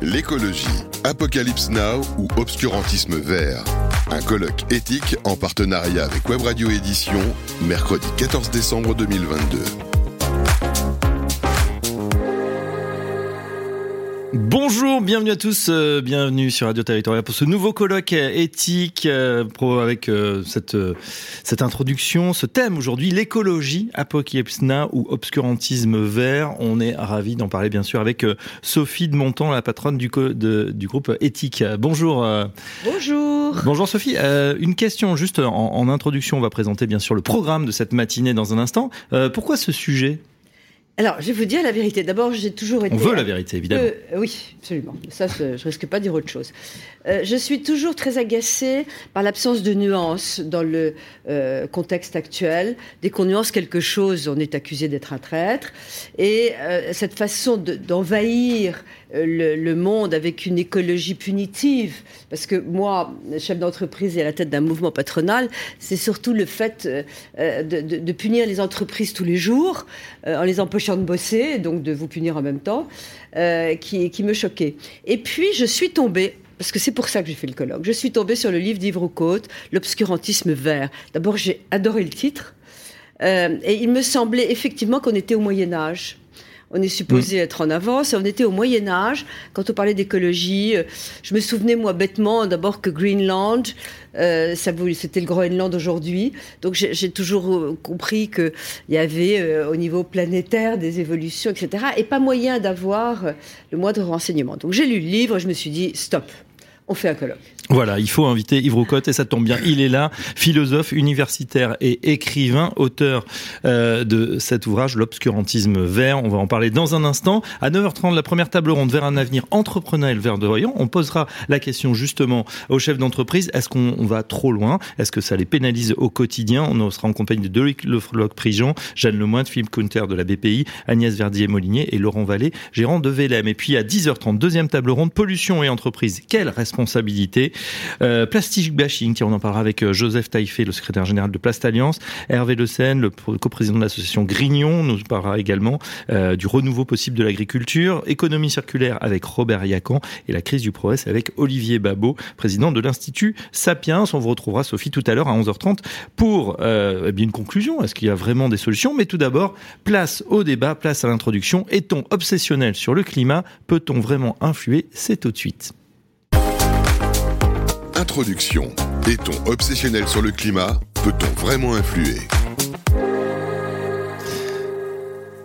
L'écologie, Apocalypse Now ou obscurantisme vert. Un colloque éthique en partenariat avec Web Radio Édition, mercredi 14 décembre 2022. Bonjour, bienvenue à tous, euh, bienvenue sur Radio Territoria pour ce nouveau colloque éthique euh, pro avec euh, cette cette introduction, ce thème aujourd'hui, l'écologie, apocalypse now ou obscurantisme vert. On est ravi d'en parler bien sûr avec Sophie de Montant, la patronne du de, du groupe éthique. Bonjour. Bonjour. Bonjour Sophie. une question juste en, en, introduction, on va présenter bien sûr le programme de cette matinée dans un instant. pourquoi ce sujet? Alors, je vais vous dire la vérité. D'abord, j'ai toujours été. On veut la vérité, évidemment. oui, absolument. Ça, je risque pas de dire autre chose. Euh, je suis toujours très agacée par l'absence de nuances dans le euh, contexte actuel. Dès qu'on nuance quelque chose, on est accusé d'être un traître. Et euh, cette façon d'envahir le, monde avec une écologie punitive, parce que moi, chef d'entreprise et à la tête d'un mouvement patronal, c'est surtout le fait de, de, punir les entreprises tous les jours en les de bosser, donc de vous punir en même temps, euh, qui, qui me choquait. Et puis, je suis tombée parce que c'est pour ça que j'ai fait le colloque. Je suis tombée sur le livre d'Yves Roucaute, L'obscurantisme vert. D'abord, j'ai adoré le titre. Euh, et il me semblait effectivement qu'on était au Moyen Âge. On est supposé mm. être en avance. On était au Moyen Âge. Quand on parlait d'écologie, euh, je me souvenais moi bêtement d'abord que Greenland, euh, c'était le Groenland aujourd'hui. Donc j'ai toujours euh, compris qu'il y avait au niveau planétaire des évolutions, etc. Et pas moyen d'avoir le moindre renseignement. Donc j'ai lu le livre. Je me suis dit stop, on fait un colloque. Voilà, il faut inviter Yves Roucotte et ça tombe bien, il est là, philosophe universitaire et écrivain, auteur euh, de cet ouvrage L'obscurantisme vert. On va en parler dans un instant. À 9h30, la première table ronde vers un avenir entrepreneurial verdoyant. On posera la question justement aux chefs d'entreprise. Est-ce qu'on va trop loin? Est-ce que ça les pénalise au quotidien? On sera en compagnie de Doric Lefloc-Prigent, Jeanne Lemoine, Philippe Counter de la BPI, Agnès Verdier-Molinier et Laurent Vallée, gérant de VLM. Et puis à 10h30, deuxième table ronde, pollution et entreprise. Quelle responsabilité? Euh, plastic bashing, on en parlera avec euh, Joseph Taïfé, le secrétaire général de Plast Alliance, Hervé Le Seine, le coprésident de l'association Grignon, nous parlera également euh, du renouveau possible de l'agriculture, économie circulaire avec Robert Yacan et la crise du progrès avec Olivier Babot, président de l'Institut Sapiens. On vous retrouvera, Sophie, tout à l'heure à 11h30 pour euh, bien une conclusion. Est-ce qu'il y a vraiment des solutions? Mais tout d'abord, place au débat, place à l'introduction. Est-on obsessionnel sur le climat? Peut-on vraiment influer? C'est tout de suite. Introduction. Est-on obsessionnel sur le climat? Peut-on vraiment influer?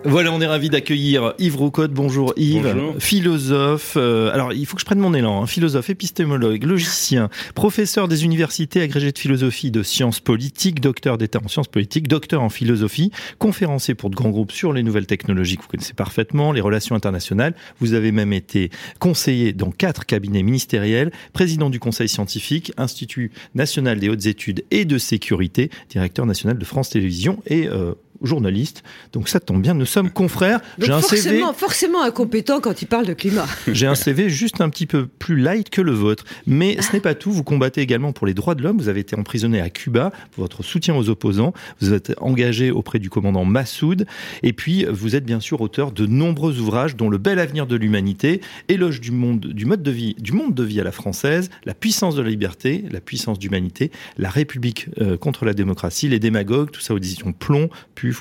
Voilà, on est ravi d'accueillir Yves Roucotte. Bonjour Yves, philosophe. Euh, alors, il faut que je prenne mon élan. Hein. Philosophe, épistémologue, logicien, professeur des universités, agrégé de philosophie, de sciences politiques, docteur d'État en sciences politiques, docteur en philosophie, conférencier pour de grands groupes sur les nouvelles technologies que vous connaissez parfaitement, les relations internationales. Vous avez même été conseiller dans quatre cabinets ministériels, président du Conseil scientifique, Institut national des hautes études et de sécurité, directeur national de France Télévisions et euh, journaliste. Donc ça tombe bien, nous sommes confrères. J'ai un forcément, CV forcément incompétent quand il parle de climat. J'ai un CV juste un petit peu plus light que le vôtre. Mais ce n'est pas tout. Vous combattez également pour les droits de l'homme. Vous avez été emprisonné à Cuba pour votre soutien aux opposants. Vous êtes engagé auprès du commandant Massoud. Et puis, vous êtes bien sûr auteur de nombreux ouvrages, dont Le bel avenir de l'humanité, Éloge du monde, du mode de vie, du monde de vie à la française, La puissance de la liberté, La puissance d'humanité, La République euh, contre la démocratie, Les démagogues, tout ça aux éditions Plomb,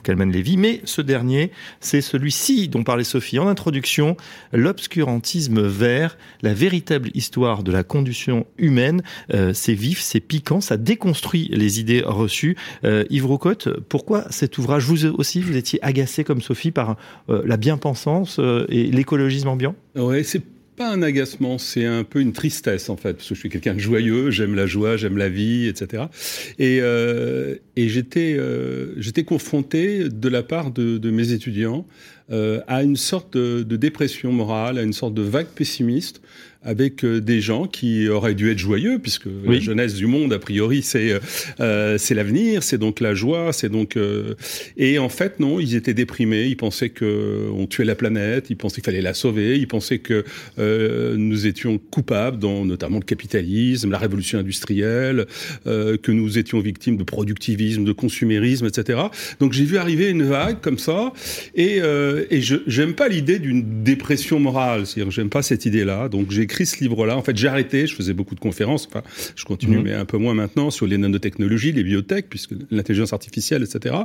qu'elle les vies. Mais ce dernier, c'est celui-ci dont parlait Sophie en introduction, l'obscurantisme vert, la véritable histoire de la condition humaine. Euh, c'est vif, c'est piquant, ça déconstruit les idées reçues. Euh, Yves Roucotte, pourquoi cet ouvrage? Vous aussi, vous étiez agacé comme Sophie par euh, la bien-pensance et l'écologisme ambiant? Oui, c'est pas un agacement, c'est un peu une tristesse en fait, parce que je suis quelqu'un de joyeux, j'aime la joie, j'aime la vie, etc. Et, euh, euh, j'étais confronté de la part de, de mes étudiants euh, à une sorte de, de, dépression morale, à une sorte de vague pessimiste avec euh, des gens qui auraient dû être joyeux, puisque la jeunesse du monde, a priori, c'est euh, c'est l'avenir, c'est donc la joie, c'est donc... Euh, et en fait, non, ils étaient déprimés, ils pensaient que on tuait la planète, ils pensaient qu'il fallait la sauver, ils pensaient que euh, nous étions coupables, dans notamment le capitalisme, la révolution industrielle, euh, que nous étions victimes de productivisme, de consumérisme, etc. Donc j'ai vu arriver une vague comme ça, et, et je j'aime pas l'idée d'une dépression morale. C'est-à-dire, j'aime pas cette idée-là. Donc, j'ai écrit ce livre-là. En fait, j'ai arrêté. Je faisais beaucoup de conférences. Enfin, je continue, mhm. mais un peu moins maintenant sur les nanotechnologies, les biotech, puisque l'intelligence artificielle, etc.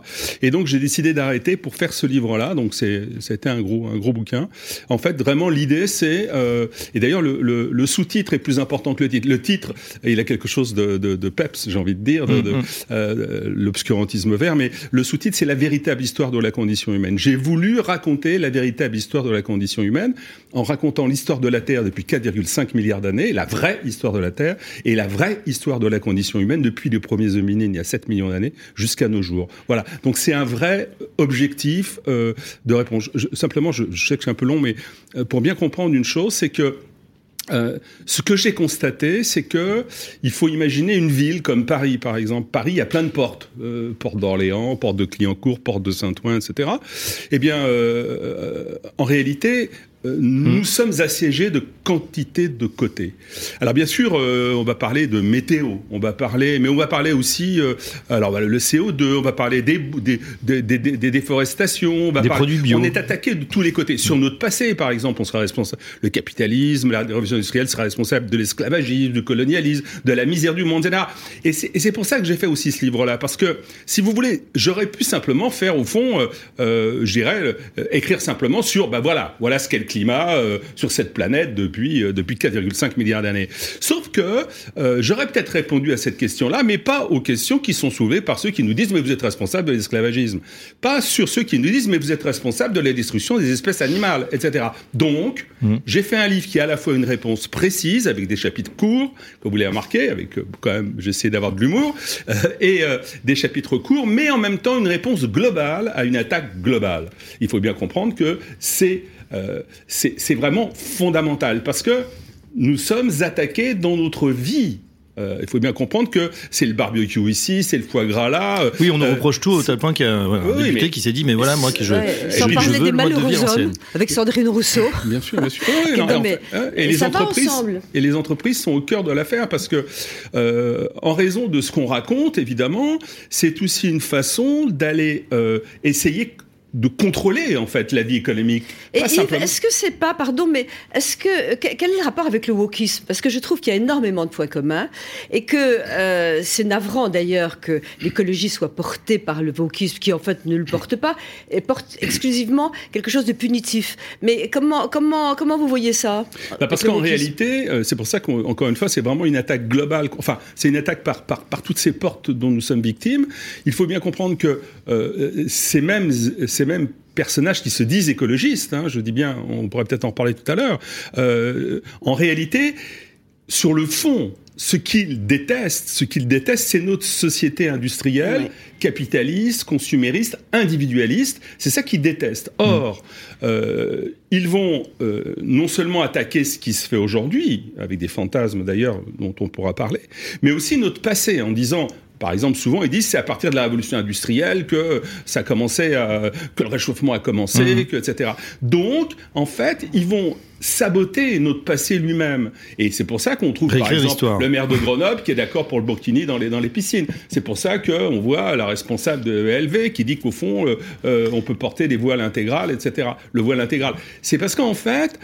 Et donc, j'ai décidé d'arrêter pour faire ce livre-là. Donc, c'est, c'était un gros, un gros bouquin. En fait, vraiment, l'idée, c'est, euh, et d'ailleurs, le, le, le, sous-titre est plus important que le titre. Le titre, il a quelque chose de, de, de peps, j'ai envie de dire, de, de mhm. euh, l'obscurantisme vert, mais le sous-titre, c'est la véritable histoire de la condition humaine. J'ai voulu raconter la véritable histoire de la condition humaine en racontant l'histoire de la Terre depuis 4,5 milliards d'années, la vraie histoire de la Terre, et la vraie histoire de la condition humaine depuis les premiers hominines il y a 7 millions d'années jusqu'à nos jours. Voilà. Donc c'est un vrai objectif euh, de réponse. simplement, je, je, sais que c'est un peu long, mais euh, pour bien comprendre une chose, c'est que euh, ce que j'ai constaté, c'est que il faut imaginer une ville comme Paris, par exemple. Paris, il y a plein de portes, euh, porte d'Orléans, porte de Clignancourt, porte de Saint-Ouen, etc. Eh bien, euh, en réalité, euh, nous hmm. sommes assiégés de quantité de côtés. Alors bien sûr, euh, on va parler de météo, on va parler, mais on va parler aussi, euh, alors le CO2, on va parler des, des, des, des, des déforestations, on va des produits bio. On est attaqué de tous les côtés. Sur notre passé, par exemple, on sera responsable. Le capitalisme, la révolution industrielle sera responsable de l'esclavagisme, du colonialisme, de la misère du monde, etc. Et c'est pour ça que j'ai fait aussi ce livre-là, parce que si vous voulez, j'aurais pu simplement faire au fond, euh, je dirais, écrire simplement sur, ben voilà, voilà ce qu'est climat euh, sur cette planète depuis, euh, depuis 4,5 milliards d'années. Sauf que euh, j'aurais peut-être répondu à cette question-là, mais pas aux questions qui sont soulevées par ceux qui nous disent mais vous êtes responsable de l'esclavagisme. Pas sur ceux qui nous disent mais vous êtes responsable de la destruction des espèces animales, etc. Donc, mmh. j'ai fait un livre qui a à la fois une réponse précise, avec des chapitres courts, comme vous l'avez remarqué, avec quand même, j'essaie d'avoir de l'humour, et des chapitres courts, mais en même temps une réponse globale à une attaque globale. Il faut bien comprendre que c'est euh, c'est vraiment fondamental parce que nous sommes attaqués dans notre vie euh, il faut bien comprendre que c'est le barbecue ici, c'est le foie gras là. Euh, oui, on nous reproche tout au tel point qu'il y a un député qui s'est dit mais voilà moi que je, sans parler des malheureux hommes avec Sandrine Rousseau. bien sûr, bien sûr. Et, les entreprises et les entreprises sont au cœur de l'affaire parce que en raison de ce qu'on raconte évidemment, c'est aussi une façon d'aller essayer de contrôler en fait la vie économique. Et est-ce que c'est pas, pardon, mais est-ce que quel est le rapport avec le wokisme? Parce que je trouve qu'il y a énormément de points communs et que euh, c'est navrant d'ailleurs que l'écologie soit portée par le wokisme qui en fait ne le porte pas et porte exclusivement quelque chose de punitif. Mais comment comment comment vous voyez ça? Bah Parce qu'en réalité, euh, c'est pour ça qu'encore une fois, c'est vraiment une attaque globale. Enfin, c'est une attaque par, par, par toutes ces portes dont nous sommes victimes. Il faut bien comprendre que euh, ces mêmes ces mêmes personnages qui se disent écologistes, hein, je dis bien, on pourrait peut-être en parler tout à l'heure, euh, en réalité, sur le fond, ce qu'ils détestent, ce qu'ils détestent, c'est notre société industrielle, capitaliste, consumériste, individualiste. C'est ça qu'ils détestent. Or, euh, ils vont euh, non seulement attaquer ce qui se fait aujourd'hui, avec des fantasmes d'ailleurs dont on pourra parler, mais aussi notre passé en disant par exemple, souvent ils disent c'est à partir de la révolution industrielle que ça a commencé, à, que le réchauffement a commencé, mhm. que, etc. Donc, en fait, ils vont saboter notre passé lui-même. Et c'est pour ça qu'on trouve, par exemple, le maire de Grenoble qui est d'accord pour le burkini dans les, dans les piscines. C'est pour ça qu'on voit la responsable de LV qui dit qu'au fond, euh, euh, on peut porter des voiles intégrales, etc. Le voile intégral. C'est parce qu'en fait,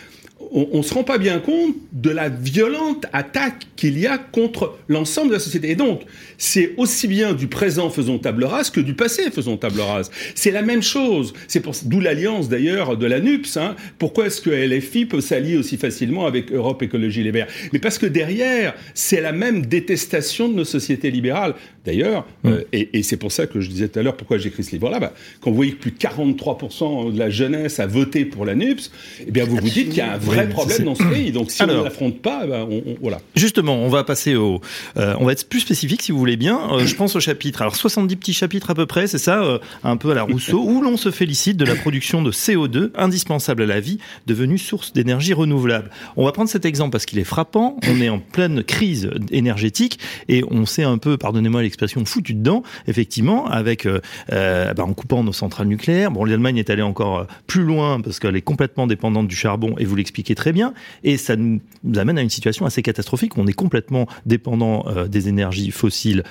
on ne se rend pas bien compte de la violente attaque qu'il y a contre l'ensemble de la société. Et donc, c'est aussi bien du présent faisons table rase que du passé faisons table rase. C'est la même chose. C'est pour d'où l'alliance d'ailleurs de la NUPS. Hein. Pourquoi est-ce que LFI peut s'allier aussi facilement avec Europe Écologie Les Verts? Mais parce que derrière, c'est la même détestation de nos sociétés libérales. D'ailleurs, mm. euh, et, c'est pour ça que je disais tout à l'heure pourquoi j'écris ce livre-là, bah, quand vous voyez que plus de 43% de la jeunesse a voté pour la NUPS, eh bien vous vous dites qu'il y a un vrai problème dans ce pays. Donc si on ne l'affronte pas, bah, on, voilà. Justement, on va passer au, euh, on va être plus spécifique si vous voulez bien. Euh, je pense au chapitre. Alors 70 petits chapitres à peu près, c'est ça, un peu à la Rousseau, où l'on se félicite de la production de CO2 indispensable à la vie, devenue source d'énergie renouvelable. On va prendre cet exemple parce qu'il est frappant. On est en pleine crise énergétique et on s'est un peu, pardonnez-moi l'expression, foutu dedans, effectivement, avec euh, euh, bah, en coupant nos centrales nucléaires. Bon, l'Allemagne est allée encore euh, plus loin parce qu'elle est complètement dépendante du charbon et vous l'expliquez très bien. Et ça nous amène à une situation assez catastrophique. On est complètement dépendant des énergies fossiles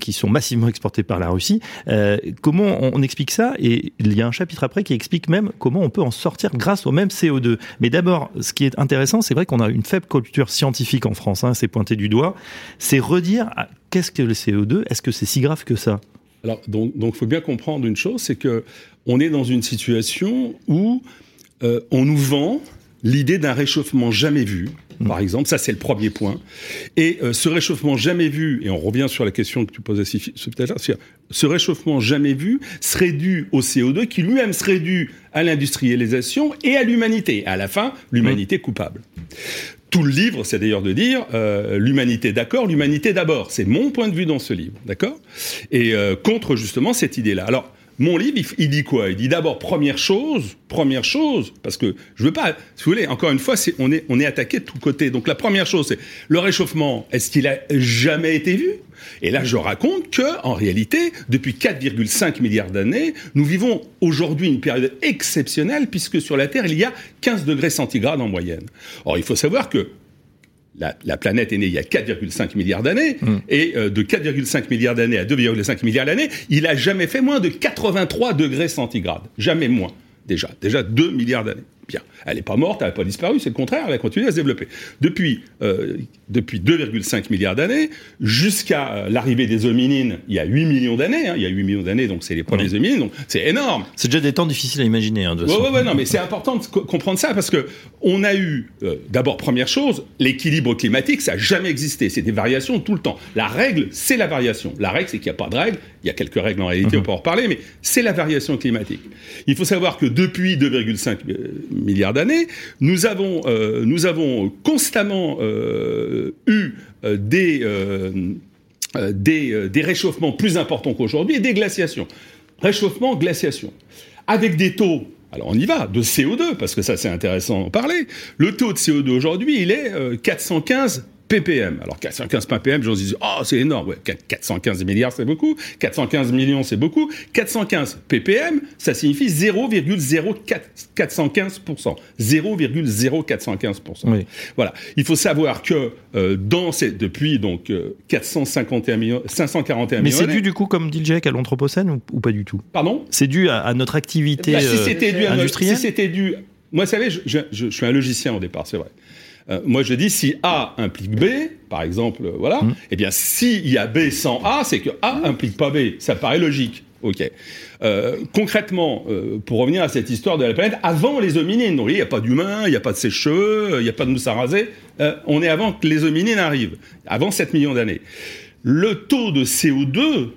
qui sont massivement exportées par la Russie. comment on, explique ça? Et il y a un chapitre après qui explique même comment on peut en sortir grâce au même CO2. Mais d'abord, ce qui est intéressant, c'est vrai qu'on a une faible culture scientifique en France, hein, c'est pointé du doigt, c'est redire ah, qu'est-ce que le CO2 Est-ce que c'est si grave que ça? Alors, donc, il faut bien comprendre une chose, c'est que on est dans une situation où euh, on nous vend l'idée d'un réchauffement jamais vu, mm. par exemple, ça c'est le premier point. Et euh, ce réchauffement jamais vu, et on revient sur la question que tu posais l'heure, ce réchauffement jamais vu serait dû au CO2 qui lui-même serait dû à l'industrialisation et à l'humanité. À la fin, l'humanité coupable. Tout le livre, c'est d'ailleurs de dire euh, l'humanité d'accord, l'humanité d'abord. C'est mon point de vue dans ce livre, d'accord? Et euh, contre justement cette idée-là. Alors, mon livre, il, dit quoi? Il dit d'abord première chose, première chose, parce que je veux pas, si vous voulez, encore une fois, on est on est attaqué de tous côtés. Donc la première chose, c'est le réchauffement. Est-ce qu'il a jamais été vu? Et là, je raconte que, en réalité, depuis 4,5 milliards d'années, nous vivons aujourd'hui une période exceptionnelle, puisque sur la Terre, il y a 15 degrés centigrades en moyenne. Or, il faut savoir que la, planète est née il y a 4,5 milliards d'années, mm. et euh, de 4,5 milliards d'années à 2,5 milliards d'années, il a jamais fait moins de 83 degrés centigrades. Jamais moins, déjà. Déjà 2 milliards d'années. Bien. Elle n'est pas morte, elle n'a pas disparu, c'est le contraire, elle a continué à se développer. Depuis, euh, depuis 2,5 milliards d'années, jusqu'à euh, l'arrivée des hominines, il y a 8 millions d'années, hein, il y a 8 millions d'années, donc c'est les premiers hominines, donc c'est énorme. C'est déjà des temps difficiles à imaginer. Hein, de ouais, ouais, non, mais c'est important de comprendre ça, parce que on a eu, euh, d'abord, première chose, l'équilibre climatique, ça n'a jamais existé, c'est des variations tout le temps. La règle, c'est la variation. La règle, c'est qu'il n'y a pas de règle, il y a quelques règles en réalité, mhm. on peut en reparler, mais c'est la variation climatique. Il faut savoir que depuis 2,5 milliards d'années, nous avons, euh, constamment euh, eu euh, des, des, des, réchauffements plus importants qu'aujourd'hui et des glaciations. Réchauffement, glaciation. Avec des taux alors on y va, de CO2, parce que ça c'est intéressant d'en parler. Le taux de CO2 aujourd'hui, il est 415 ppm. Alors 415 ppm, j'en dis, oh c'est énorme, ouais, 415 milliards c'est beaucoup, 415 millions c'est beaucoup, 415 ppm, ça signifie 0,0415%, 0,0415%. Oui. Voilà, il faut savoir que euh, dans ces, depuis donc 451 euh, millions, 541 Mais c'est dû du coup, comme dit Jack, à l'anthropocène ou, pas du tout? Pardon? C'est dû à, notre activité bah, si c'était dû industrielle. si c'était dû, moi, vous savez, je, je, je suis un logicien au départ, c'est vrai. Euh, moi, je dis si A implique B, par exemple, voilà, mmh. eh bien, s'il y a B sans A, c'est que A implique pas B. Ça paraît logique. Ok. Euh, concrètement, euh, pour revenir à cette histoire de la planète, avant les hominines, donc il n'y a pas d'humains, il n'y a pas de sèche-cheveux, il n'y a pas de mousse à raser, on est avant que les hominines arrivent, avant 7 millions d'années. Le taux de CO2,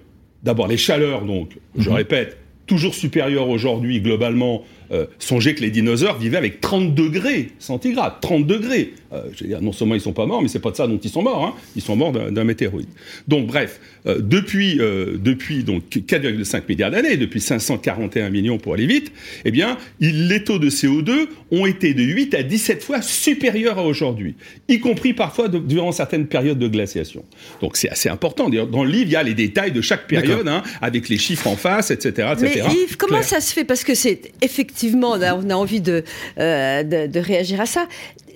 d'abord les chaleurs, donc, je mmh. répète, toujours supérieur aujourd'hui globalement euh, songez que les dinosaures vivaient avec 30 degrés centigrades, 30 degrés. Euh, je veux dire, non seulement ils sont pas morts, mais c'est pas de ça dont ils sont morts. Hein. Ils sont morts d'un météoroïde. Donc bref, euh, depuis depuis donc 4,5 milliards d'années, depuis 541 millions pour aller vite, eh bien, les taux de CO2 ont été de 8 à 17 fois supérieurs à aujourd'hui, y compris parfois durant certaines périodes de glaciation. Donc c'est assez important. Dans le livre, il y a les détails de chaque période, hein, avec les chiffres en face, etc., etc. Mais Yves, comment ça se fait? Parce que c'est effectivement effectivement, on a, envie euh, de, réagir à ça.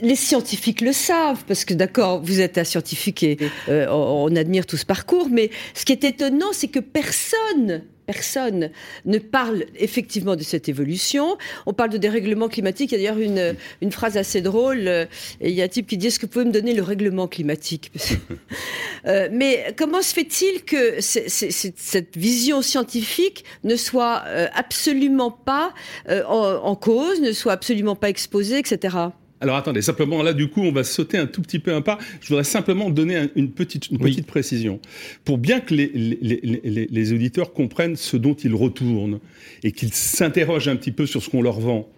Les scientifiques le savent, parce que d'accord, vous êtes un scientifique et euh, on, admire tout ce parcours, mais ce qui est étonnant, c'est que personne personne ne parle effectivement de cette évolution. On parle de dérèglement climatique. Il y a d'ailleurs une, une phrase assez drôle. Euh, il y a un type qui dit Est-ce que vous pouvez me donner le règlement climatique euh, Mais comment se fait-il que cette vision scientifique ne soit euh, absolument pas en, cause, ne soit absolument pas exposée, etc. Alors attendez, simplement là du coup on va sauter un tout petit peu un pas. Je voudrais simplement donner une petite, une petite précision. Pour bien que les, les, les, auditeurs comprennent ce dont ils retournent et qu'ils s'interrogent un petit peu sur ce qu'on leur vend.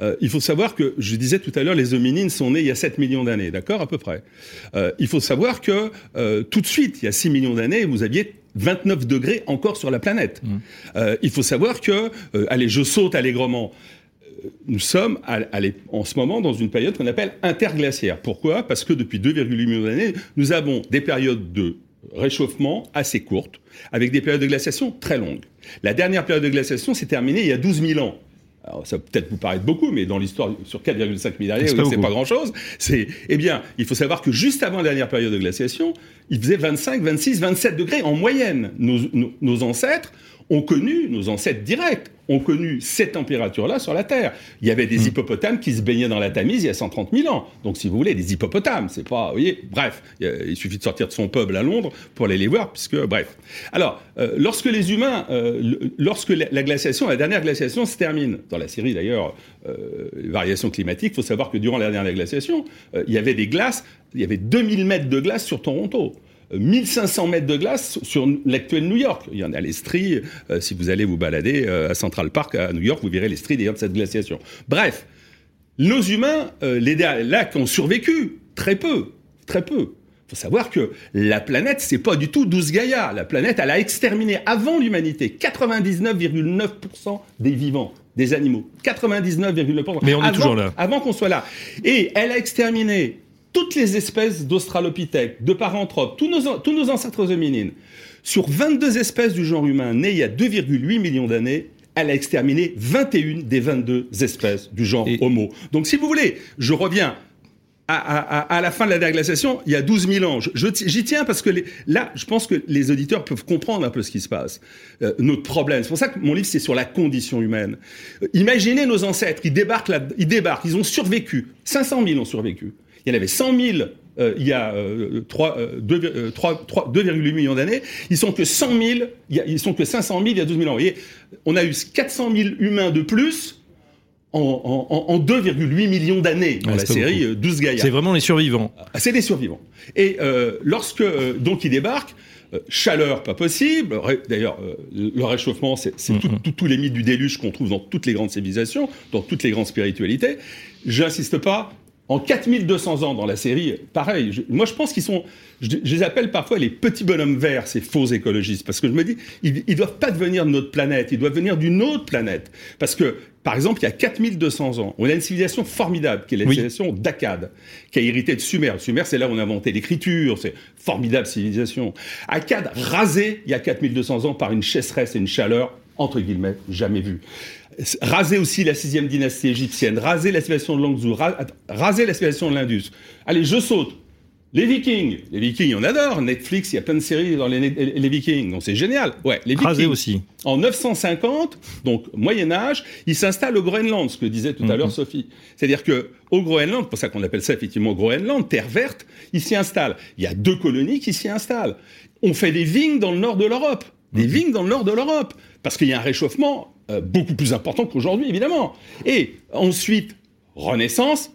Euh, il faut savoir que, je disais tout à l'heure, les hominines sont nés il y a 7 millions d'années, d'accord, à peu près. Euh, il faut savoir que euh, tout de suite, il y a 6 millions d'années, vous aviez 29 degrés encore sur la planète. Mmh. il faut savoir que, allez, je saute allègrement, nous sommes en ce moment dans une période qu'on appelle interglaciaire. Pourquoi? Parce que depuis 2,8 millions d'années, nous avons des périodes de réchauffement assez courtes, avec des périodes de glaciation très longues. La dernière période de glaciation s'est terminée il y a 12 000 ans. Alors, ça peut peut-être vous paraître beaucoup, mais dans l'histoire, sur 4,5 milliards d'années, c'est pas, grand-chose. C'est, eh bien, il faut savoir que juste avant la dernière période de glaciation, il faisait 25, 26, 27 degrés en moyenne. nos ancêtres ont connu, nos ancêtres directs, ont connu cette température-là sur la Terre. Il y avait des hmm. hippopotames qui se baignaient dans la Tamise il y a 130 000 ans. Donc, si vous voulez, des hippopotames, c'est pas, vous voyez, bref, il suffit de sortir de son peuple à Londres pour aller les voir, puisque, bref. Alors, euh, lorsque les humains, euh, lorsque la, glaciation, la dernière glaciation se termine, dans la série d'ailleurs, euh, variations climatiques, il faut savoir que durant la dernière glaciation, il y avait des glaces, il y avait 2000 mètres de glace sur Toronto. 1500 mètres de glace sur l'actuel New York. Il y en a les stries, euh, si vous allez vous balader euh, à Central Park à New York, vous verrez les stries d'ailleurs de cette glaciation. Bref, nos humains, euh, les lacs ont survécu, très peu, très peu. Il faut savoir que la planète, c'est pas du tout douce Gaïa. La planète, elle a exterminé avant l'humanité 99,9% des vivants des animaux. 99,9%. Mais on est toujours là. Avant qu'on soit là. Et elle a exterminé toutes les espèces d'australopithèques, de paranthropes, tous nos, tous nos ancêtres hominines, sur 22 espèces du genre humain nées il y a 2,8 millions d'années, elle a exterminé 21 des 22 espèces du genre Homo. Donc si vous voulez, je reviens à, la fin de la déglaciation, il y a 12 000 ans. J'y tiens parce que là, je pense que les auditeurs peuvent comprendre un peu ce qui se passe. Euh, notre problème. C'est pour ça que mon livre, c'est sur la condition humaine. Euh, imaginez nos ancêtres, ils débarquent, là, ils débarquent, ils ont survécu. 500 000 ont survécu. Il y en avait 100 000 euh, il y a 2,8 euh, euh, millions d'années. Ils sont que 100 000, ils sont que 500 000 il y a 12 000 ans. Vous voyez, on a eu 400 000 humains de plus en, 2,8 millions d'années dans la série 12 Gaïa. C'est vraiment les survivants. Ah, c'est des survivants. Et lorsque donc ils débarquent, chaleur pas possible. D'ailleurs, le réchauffement, c'est mm-hmm. tous les mythes du déluge qu'on trouve dans toutes les grandes civilisations, dans toutes les grandes spiritualités. J'insiste pas, en 4200 ans dans la série, pareil. moi, je pense qu'ils sont. Je, les appelle parfois les petits bonhommes verts, ces faux écologistes, parce que je me dis, ils, ne doivent pas devenir de notre planète, ils doivent venir d'une autre planète. Parce que, par exemple, il y a 4200 ans, on a une civilisation formidable, qui est la civilisation d'Akkad, qui a hérité de Sumer. Sumer, c'est là où on a inventé l'écriture, c'est formidable civilisation. Akkad, rasé il y a 4200 ans par une chasseresse et une chaleur, entre guillemets, jamais vue raser aussi la sixième dynastie égyptienne, raser la civilisation de Langzhou, raser la civilisation de l'Indus. Allez, je saute. Les Vikings, les Vikings, on adore. Netflix, il y a plein de séries dans les, Vikings, donc c'est génial. Ouais, les Vikings. aussi. En 950, donc Moyen Âge, ils s'installent au Groenland, ce que disait tout à l'heure mhm. Sophie. C'est-à-dire que au Groenland, pour ça qu'on appelle ça effectivement Groenland, terre verte, ils s'y installent. Il y a deux colonies qui s'y installent. On fait des vignes dans le nord de l'Europe, des mhm. vignes dans le nord de l'Europe, parce qu'il y a un réchauffement euh, beaucoup plus important qu'aujourd'hui, évidemment. Et ensuite, Renaissance,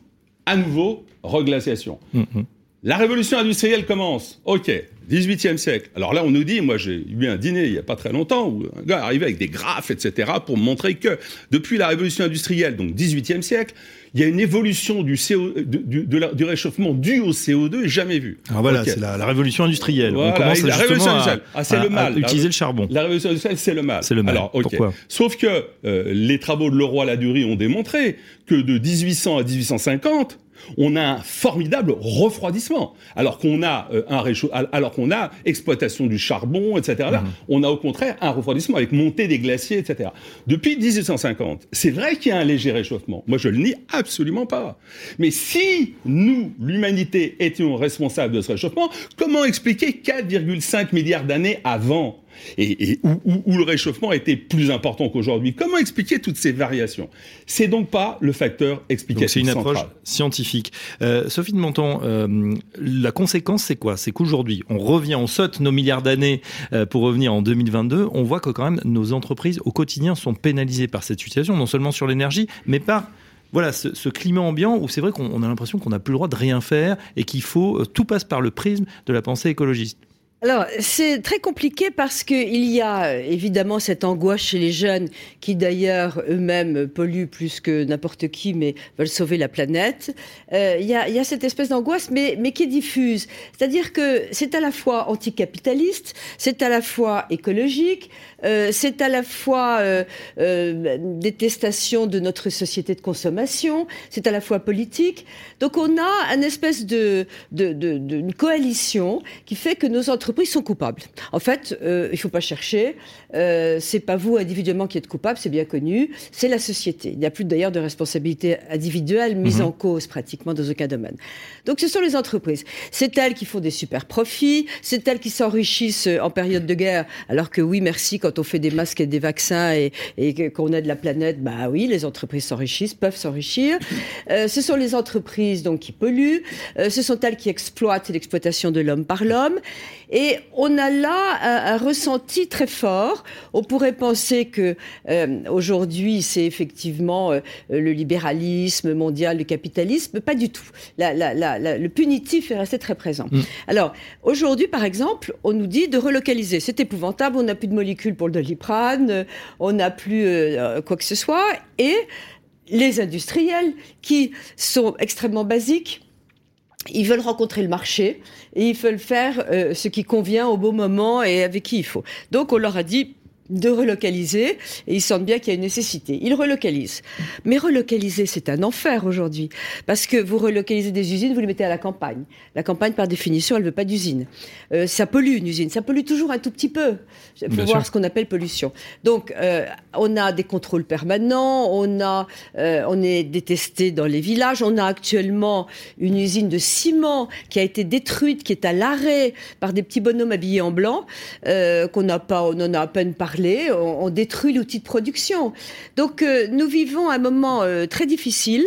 à nouveau, reglaciation. Mm-hmm. La révolution industrielle commence. OK, 18e siècle. Alors là, on nous dit, moi j'ai eu un dîner il n'y a pas très longtemps où un gars arrivait avec des graphes, etc., pour montrer que depuis la révolution industrielle, donc 18e siècle, il y a une évolution du, CO, du, du réchauffement dû au CO2 jamais vue. Alors voilà, c'est la, révolution industrielle. on commence la révolution industrielle. Ah, c'est le mal. utiliser le charbon. La révolution industrielle, c'est le mal. C'est le mal. Alors, Pourquoi? Sauf que euh, les travaux de Leroy-Ladurie ont démontré que de 1800 à 1850, on a un formidable refroidissement. Alors qu'on a euh, un alors qu'on a exploitation du charbon, etc. Là, mhm. on a au contraire un refroidissement avec montée des glaciers, etc. Depuis 1850, c'est vrai qu'il y a un léger réchauffement. Moi, je le nie absolument pas. Mais si nous, l'humanité, étions responsables de ce réchauffement, comment expliquer 4,5 milliards d'années avant? Et, où, le réchauffement était plus important qu'aujourd'hui. Comment expliquer toutes ces variations? C'est donc pas le facteur explicatif C'est une approche scientifique. Euh, Sophie de Menton, euh, la conséquence c'est quoi? C'est qu'aujourd'hui, on revient, on saute nos milliards d'années euh, pour revenir en 2022. On voit que quand même nos entreprises au quotidien sont pénalisées par cette situation, non seulement sur l'énergie, mais par voilà ce, climat ambiant où c'est vrai qu'on a l'impression qu'on n'a plus le droit de rien faire et qu'il faut tout passe par le prisme de la pensée écologiste. Alors, c'est très compliqué parce qu'il y a euh, évidemment cette angoisse chez les jeunes qui d'ailleurs eux-mêmes polluent plus que n'importe qui, mais veulent sauver la planète. Euh, il, y a, y a, cette espèce d'angoisse, mais, mais qui diffuse. C'est-à-dire que c'est à la fois anticapitaliste, c'est à la fois écologique, euh, c'est à la fois détestation de notre société de consommation, c'est à la fois politique. Donc on a une espèce de, de, de, de coalition qui fait que nos entreprises entreprises sont coupables. En fait, euh, il ne faut pas chercher. Euh, c'est pas vous individuellement qui êtes coupable, c'est bien connu. C'est la société. Il n'y a plus d'ailleurs de responsabilité individuelle mise mhm. en cause pratiquement dans aucun domaine. Donc ce sont les entreprises. C'est elles qui font des super profits. C'est elles qui s'enrichissent en période de guerre. Alors que oui, merci, quand on fait des masques et des vaccins et, et qu'on aide la planète, bah oui, les entreprises s'enrichissent, peuvent s'enrichir. Euh, ce sont les entreprises donc qui polluent. Euh, ce sont elles qui exploitent l'exploitation de l'homme par l'homme. Et on a là un, ressenti très fort. On pourrait penser que euh, aujourd'hui c'est effectivement euh, le libéralisme mondial, le capitalisme, pas du tout. La, la, la, le punitif est resté très présent. Mm. Alors aujourd'hui, par exemple, on nous dit de relocaliser. C'est épouvantable. On n'a plus de molécules pour le doliprane, on n'a plus euh, quoi que ce soit, et les industriels qui sont extrêmement basiques ils veulent rencontrer le marché et ils veulent faire euh, ce qui convient au bon moment et avec qui il faut. Donc on leur a dit de relocaliser et ils sentent bien qu'il y a une nécessité. Ils relocalisent. Mais relocaliser, c'est un enfer aujourd'hui. Parce que vous relocalisez des usines, vous les mettez à la campagne. La campagne, par définition, elle veut pas d'usine. Euh, ça pollue une usine. Ça pollue toujours un tout petit peu. Il faut voir ce qu'on appelle pollution. Donc, euh, on a des contrôles permanents, on, a, euh, on est détesté dans les villages. On a actuellement une usine de ciment qui a été détruite, qui est à l'arrêt par des petits bonhommes habillés en blanc, qu'on n'a pas, on en a à peine parlé on, détruit l'outil de production. Donc euh, nous vivons un moment euh, très difficile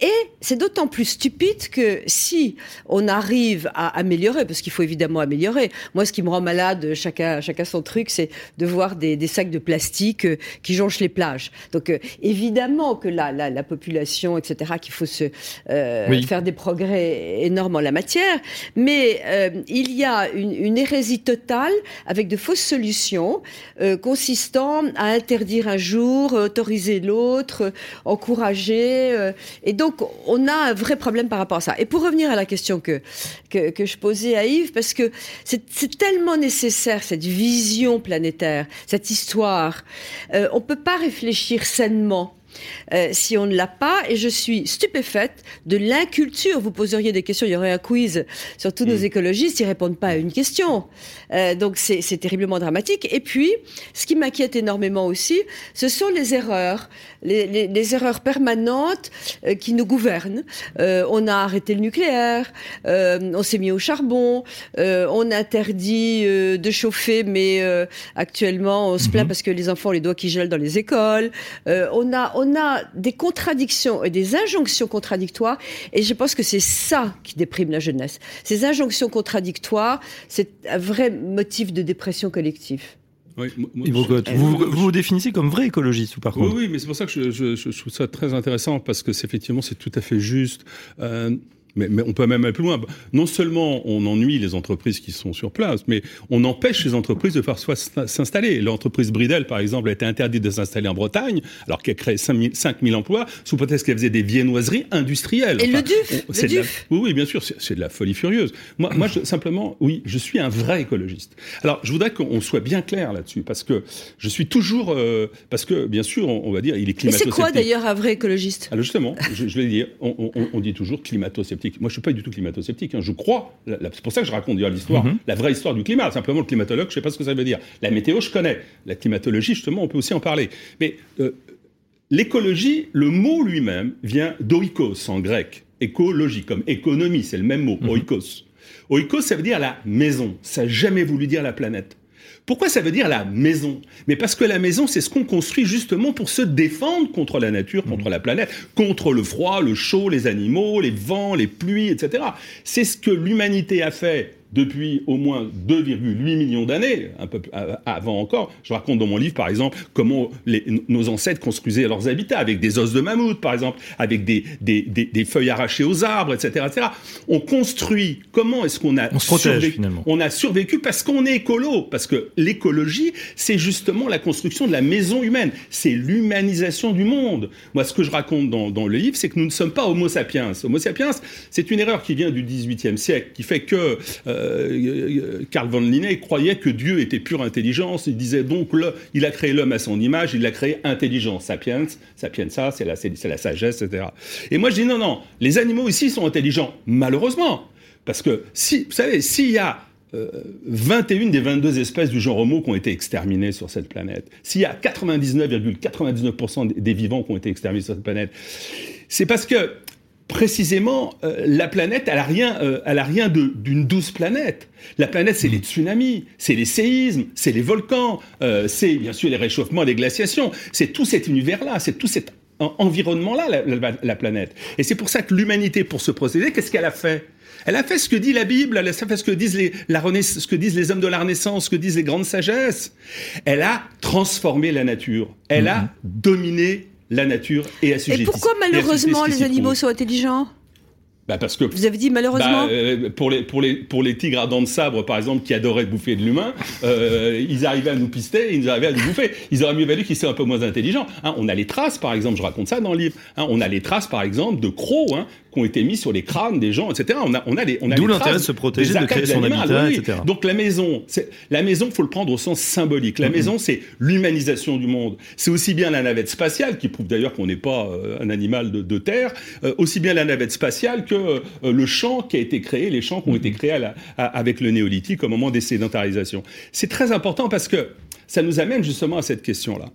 et c'est d'autant plus stupide que si on arrive à améliorer, parce qu'il faut évidemment améliorer. Moi, ce qui me rend malade, chacun, chacun son truc, c'est de voir des, des, sacs de plastique euh, qui jonchent les plages. Donc, euh, évidemment que là, la, la population, etc., qu'il faut se euh, faire des progrès énormes en la matière. Mais euh, il y a une, une, hérésie totale avec de fausses solutions consistant à interdire un jour, autoriser l'autre, encourager. et donc, donc, on a un vrai problème par rapport à ça. Et pour revenir à la question que, que, je posais à Yves, parce que c'est tellement nécessaire, cette vision planétaire, cette histoire. Euh, on ne peut pas réfléchir sainement euh, si on ne l'a pas. Et je suis stupéfaite de l'inculture. Vous poseriez des questions, il y aurait un quiz sur tous nos mm. écologistes, ils répondent pas à une question. Euh, donc c'est terriblement dramatique. Et puis, ce qui m'inquiète énormément aussi, ce sont les erreurs, les, les, les erreurs permanentes euh, qui nous gouvernent. Euh, on a arrêté le nucléaire, on s'est mis au charbon, on interdit de chauffer, mais actuellement on se plaint mm-hmm. parce que les enfants ont les doigts qui gèlent dans les écoles. on a on a des contradictions et des injonctions contradictoires, et je pense que c'est ça qui déprime la jeunesse. Ces injonctions contradictoires, c'est un vrai motif de dépression collective. Oui, vous, vous, définissez comme vrai écologiste ou par contre? Oui, mais c'est pour ça que je, je, je, trouve ça très intéressant parce que effectivement c'est tout à fait juste. Euh, mais, mais, on peut même aller plus loin. Non seulement on ennuie les entreprises qui sont sur place, mais on empêche les entreprises de parfois s'installer. L'entreprise Bridel, par exemple, a été interdite de s'installer en Bretagne, alors qu'elle crée 5000 emplois, sous prétexte qu'elle faisait des viennoiseries industrielles. Et le DUF, le DUF. oui, oui, bien sûr, c'est de la folie furieuse. Moi, moi je, simplement, oui, je suis un vrai écologiste. Alors, je voudrais qu'on soit bien clair là-dessus, parce que je suis toujours... Euh, parce que, bien sûr, on, va dire, il est climato c'est quoi, d'ailleurs, un vrai écologiste? Alors, justement, je, je vais dire, on, on, on dit toujours climato-sceptique. Moi, je suis pas du tout climato-sceptique. Hein. Je crois, c'est pour ça que je raconte l'histoire, mhm. la vraie histoire du climat. Simplement, le climatologue, je sais pas ce que ça veut dire. La météo, je connais. La climatologie, justement, on peut aussi en parler. Mais euh, l'écologie, le mot lui-même vient d'oikos en grec. Écologie, comme économie, c'est le même mot, mhm. oikos. Oikos, ça veut dire la maison. Ça n'a jamais voulu dire la planète. Pourquoi ça veut dire la maison? Mais parce que la maison, c'est ce qu'on construit justement pour se défendre contre la nature, mmh. contre la planète, contre le froid, le chaud, les animaux, les vents, les pluies, etc. C'est ce que l'humanité a fait depuis au moins 2,8 millions d'années, un peu avant encore. Je raconte dans mon livre, par exemple, comment les, nos ancêtres construisaient leurs habitats, avec des os de mammouth, par exemple, avec des, des, des, feuilles arrachées aux arbres, etc. etc. On construit. Comment est-ce qu'on a on survécu finalement. On a survécu parce qu'on est écolo, parce que l'écologie, c'est justement la construction de la maison humaine, c'est l'humanisation du monde. Moi, ce que je raconte dans, dans le livre, c'est que nous ne sommes pas Homo sapiens. Homo sapiens, c'est une erreur qui vient du XVIIIe siècle, qui fait que euh, Karl von Linné croyait que Dieu était pure intelligence. Il disait donc, le, il a créé l'homme à son image, il l'a créé intelligent. Sapiens, sapienza, c'est la, sagesse, etc. Et moi, je dis non, non, les animaux ici sont intelligents, malheureusement. Parce que, si, vous savez, s'il y a 21 des 22 espèces du genre Homo qui ont été exterminées sur cette planète, s'il y a 99,99% des vivants qui ont été exterminés sur cette planète, c'est parce que précisément, euh, la planète, elle a rien, euh, elle a rien d'une douce planète. La planète, c'est les tsunamis, c'est les séismes, c'est les volcans, euh, c'est bien sûr les réchauffements, les glaciations. C'est tout cet univers-là, c'est tout cet environnement-là, la, planète. Et c'est pour ça que l'humanité, pour se procéder, qu'est-ce qu'elle a fait? Elle a fait ce que dit la Bible, elle a fait ce que disent les, la ce que disent les hommes de la Renaissance, ce que disent les grandes sagesses. Elle a transformé la nature. Elle a mm-hmm. dominé la nature et assujetti. Et pourquoi malheureusement les animaux sont intelligents? Bah parce que vous avez dit malheureusement bah, euh, pour les pour les pour les tigres à dents de sabre par exemple qui adoraient bouffer de l'humain, euh, ils arrivaient à nous pister, ils arrivaient à nous bouffer. Ils auraient mieux valu qu'ils soient un peu moins intelligents. Hein, on a les traces par exemple, je raconte ça dans le livre. Hein, on a les traces par exemple de crocs hein, qui ont été mis sur les crânes des gens, etc. On a, on a les, on a D'où l'intérêt de se protéger, de créer son habitat, etc. Donc la maison, c'est, la maison, faut le prendre au sens symbolique. La maison, c'est l'humanisation du monde. C'est aussi bien la navette spatiale, qui prouve d'ailleurs qu'on n'est pas euh, un animal de, de terre, euh, aussi bien la navette spatiale que euh, le champ qui a été créé, les champs qui ont été créés à la, avec le néolithique au moment des sédentarisations. C'est très important parce que ça nous amène justement à cette question-là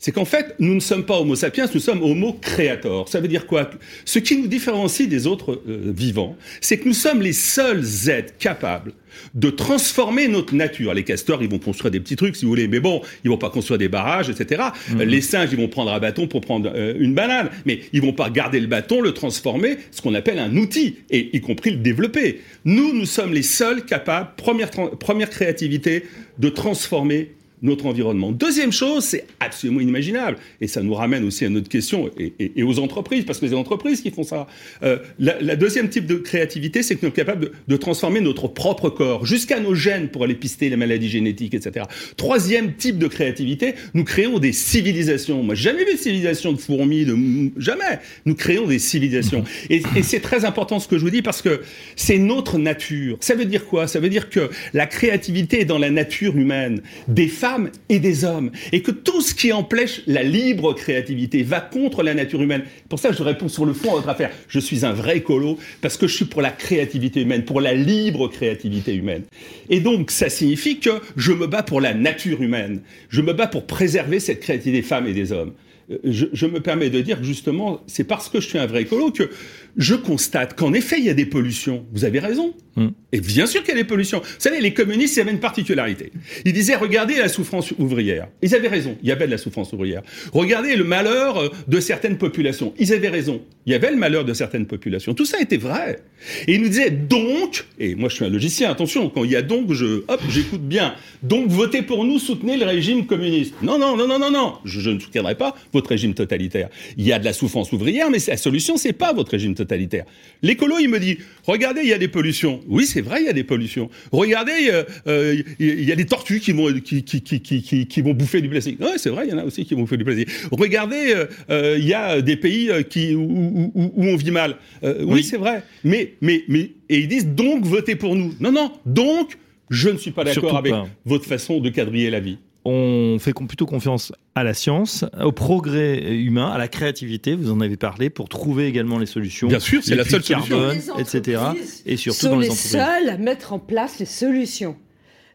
c'est qu'en fait, nous ne sommes pas Homo sapiens, nous sommes Homo creator. Ça veut dire quoi? Ce qui nous différencie des autres euh, vivants, c'est que nous sommes les seuls êtres capables de transformer notre nature. Les castors, ils vont construire des petits trucs, si vous voulez, mais bon, ils vont pas construire des barrages, etc. Mhm. Les singes, ils vont prendre un bâton pour prendre euh, une banane, mais ils vont pas garder le bâton, le transformer, ce qu'on appelle un outil, et y compris le développer. Nous, nous sommes les seuls capables, première, première créativité, de transformer notre environnement. Deuxième chose, c'est absolument inimaginable, et ça nous ramène aussi à notre question et, aux entreprises, parce que c'est les entreprises qui font ça. Euh, la, deuxième type de créativité, c'est que nous sommes capables de, transformer notre propre corps, jusqu'à nos gènes pour aller pister les maladies génétiques, etc. Troisième type de créativité, nous créons des civilisations. Moi, jamais vu de civilisation de fourmis, de jamais. Nous créons des civilisations. Et, et c'est très important ce que je vous dis parce que c'est notre nature. Ça veut dire quoi? Ça veut dire que la créativité est dans la nature humaine. Des femmes et des hommes. Et que tout ce qui empêche la libre créativité va contre la nature humaine. Pour ça, je réponds sur le fond à votre affaire. Je suis un vrai écolo parce que je suis pour la créativité humaine, pour la libre créativité humaine. Et donc, ça signifie que je me bats pour la nature humaine. Je me bats pour préserver cette créativité des femmes et des hommes. Euh, je, je me permets de dire justement, c'est parce que je suis un vrai écolo que je constate qu'en effet, il y a des pollutions. Vous avez raison. Hmm. Et bien sûr qu'il y a des pollutions. Vous savez, les communistes, ils avaient une particularité. Ils disaient, regardez la souffrance ouvrière. Ils avaient raison. Il y avait de la souffrance ouvrière. Regardez le malheur euh, de certaines populations. Ils avaient raison. Il y avait le malheur de certaines populations. Tout ça était vrai. Et ils nous disaient, donc, et moi je suis un logicien, attention, quand il y a donc, je, hop, j'écoute bien. Donc, votez pour nous, soutenez le régime communiste. Non, non, non, non, non, non. Je, je ne soutiendrai pas votre régime totalitaire. Il y a de la souffrance ouvrière, mais la solution, c'est pas votre régime totalitaire. L'écolo, il me dit, regardez, il y a des pollutions. Oui, c'est vrai, il y a des pollutions. Regardez, euh, euh, il y a des tortues qui vont, qui, qui, qui, qui vont bouffer du plastique. Oui, c'est vrai, il y en a aussi qui vont bouffer du plastique. Regardez, euh, il y a des pays qui, où, on vit mal. oui, c'est vrai. Mais, mais, mais, et ils disent, donc, votez pour nous. Non, non, donc, je ne suis pas d'accord avec votre façon de quadriller la vie on fait plutôt confiance à la science, au progrès humain, à la créativité, vous en avez parlé, pour trouver également les solutions. Bien sûr, c'est la seule solution. etc. Et surtout sont dans les, les seuls à mettre en place les solutions.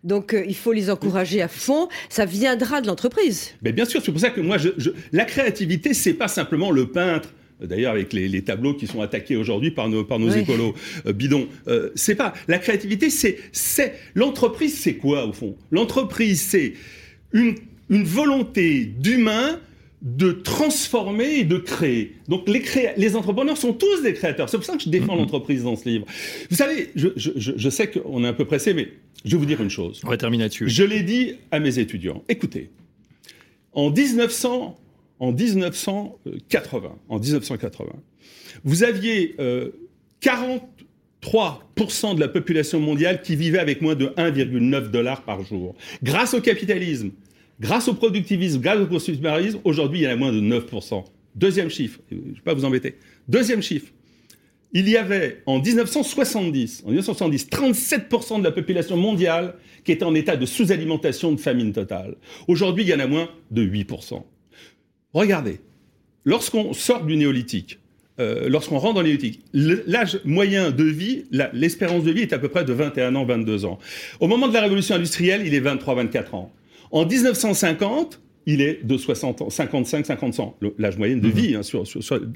Donc euh, il faut les encourager à fond. Ça viendra de l'entreprise. Mais bien sûr, c'est pour ça que moi, je, la créativité, c'est pas simplement le peintre. D'ailleurs, avec les, tableaux qui sont attaqués aujourd'hui par nos, par nos écolos euh, bidons, euh, c'est pas la créativité. C'est, c'est l'entreprise. C'est quoi au fond? L'entreprise, c'est une, volonté d'humain de transformer et de créer. Donc les, les entrepreneurs sont tous des créateurs. C'est pour ça que je défends mm-hmm. l'entreprise dans ce livre. Vous savez, je, je, je sais qu'on est un peu pressé, mais je vais vous dire une chose. On va terminer là-dessus. Je l'ai dit à mes étudiants. Écoutez, en 1900, en 1980, en 1980, vous aviez 43% euh, de la population mondiale qui vivait avec moins de 1,9 dollars par jour. Grâce au capitalisme, grâce au productivisme, grâce au consumérisme, aujourd'hui, il y en a moins de 9%. Deuxième chiffre, je ne vais pas vous embêter. Deuxième chiffre, il y avait en 1970, en 1970, 37% de la population mondiale qui était en état de sous-alimentation, de famine totale. Aujourd'hui, il y en a moins de 8%. Regardez, lorsqu'on sort du néolithique, euh, lorsqu'on rentre dans le néolithique, l'âge moyen de vie, l'espérance de vie est à peu près de 21 ans, 22 ans. Au moment de la révolution industrielle, il est 23, 24 ans. En 1950, il est de 60 ans, 55, 50 ans, l'âge moyen de mhm. vie, hein, sur,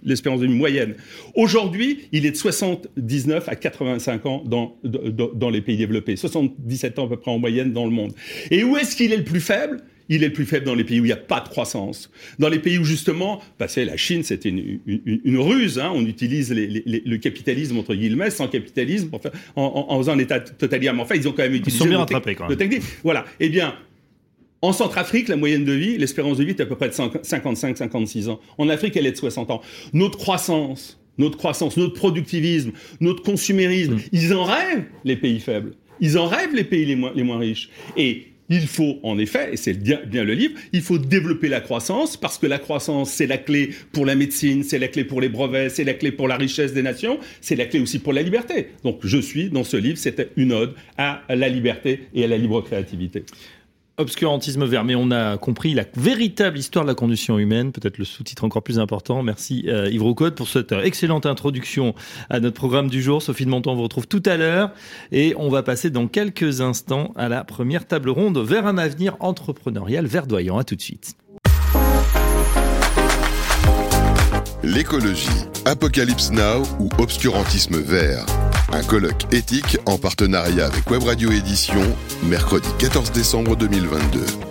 l'espérance de vie moyenne. Aujourd'hui, il est de 79 à 85 ans dans, dans les pays développés, 77 ans à peu près en moyenne dans le monde. Et où est-ce qu'il est le plus faible? Il est le plus faible dans les pays où il n'y a pas de croissance. Dans les pays où justement, bah, la Chine, c'était une, ruse. Hein, on utilise le capitalisme entre guillemets, sans capitalisme, en, en, faisant un État totalitaire. Mais enfin, ils ont quand même utilisé. Ils sont bien rattrapés quand même. Technique. Voilà. Eh bien, en Centrafrique, la moyenne de vie, l'espérance de vie est à peu près de 55-56 ans. En Afrique, elle est de 60 ans. Notre croissance, notre croissance, notre productivisme, notre consumérisme, mm. ils en rêvent, les pays faibles. Ils en rêvent, les pays les moins, les moins riches. Et il faut, en effet, et c'est bien, le livre, il faut développer la croissance, parce que la croissance, c'est la clé pour la médecine, c'est la clé pour les brevets, c'est la clé pour la richesse des nations, c'est la clé aussi pour la liberté. Donc je suis, dans ce livre, c'était une ode à la liberté et à la libre créativité. Obscurantisme vert, mais on a compris la véritable histoire de la condition humaine, peut-être le sous-titre encore plus important. Merci euh, Yves Roucode pour cette excellente introduction à notre programme du jour. Sophie de Monton vous retrouve tout à l'heure et on va passer dans quelques instants à la première table ronde vers un avenir entrepreneurial verdoyant. À tout de suite. L'écologie, Apocalypse Now ou Obscurantisme vert. Un colloque éthique en partenariat avec Web Radio Édition, mercredi 14 décembre 2022.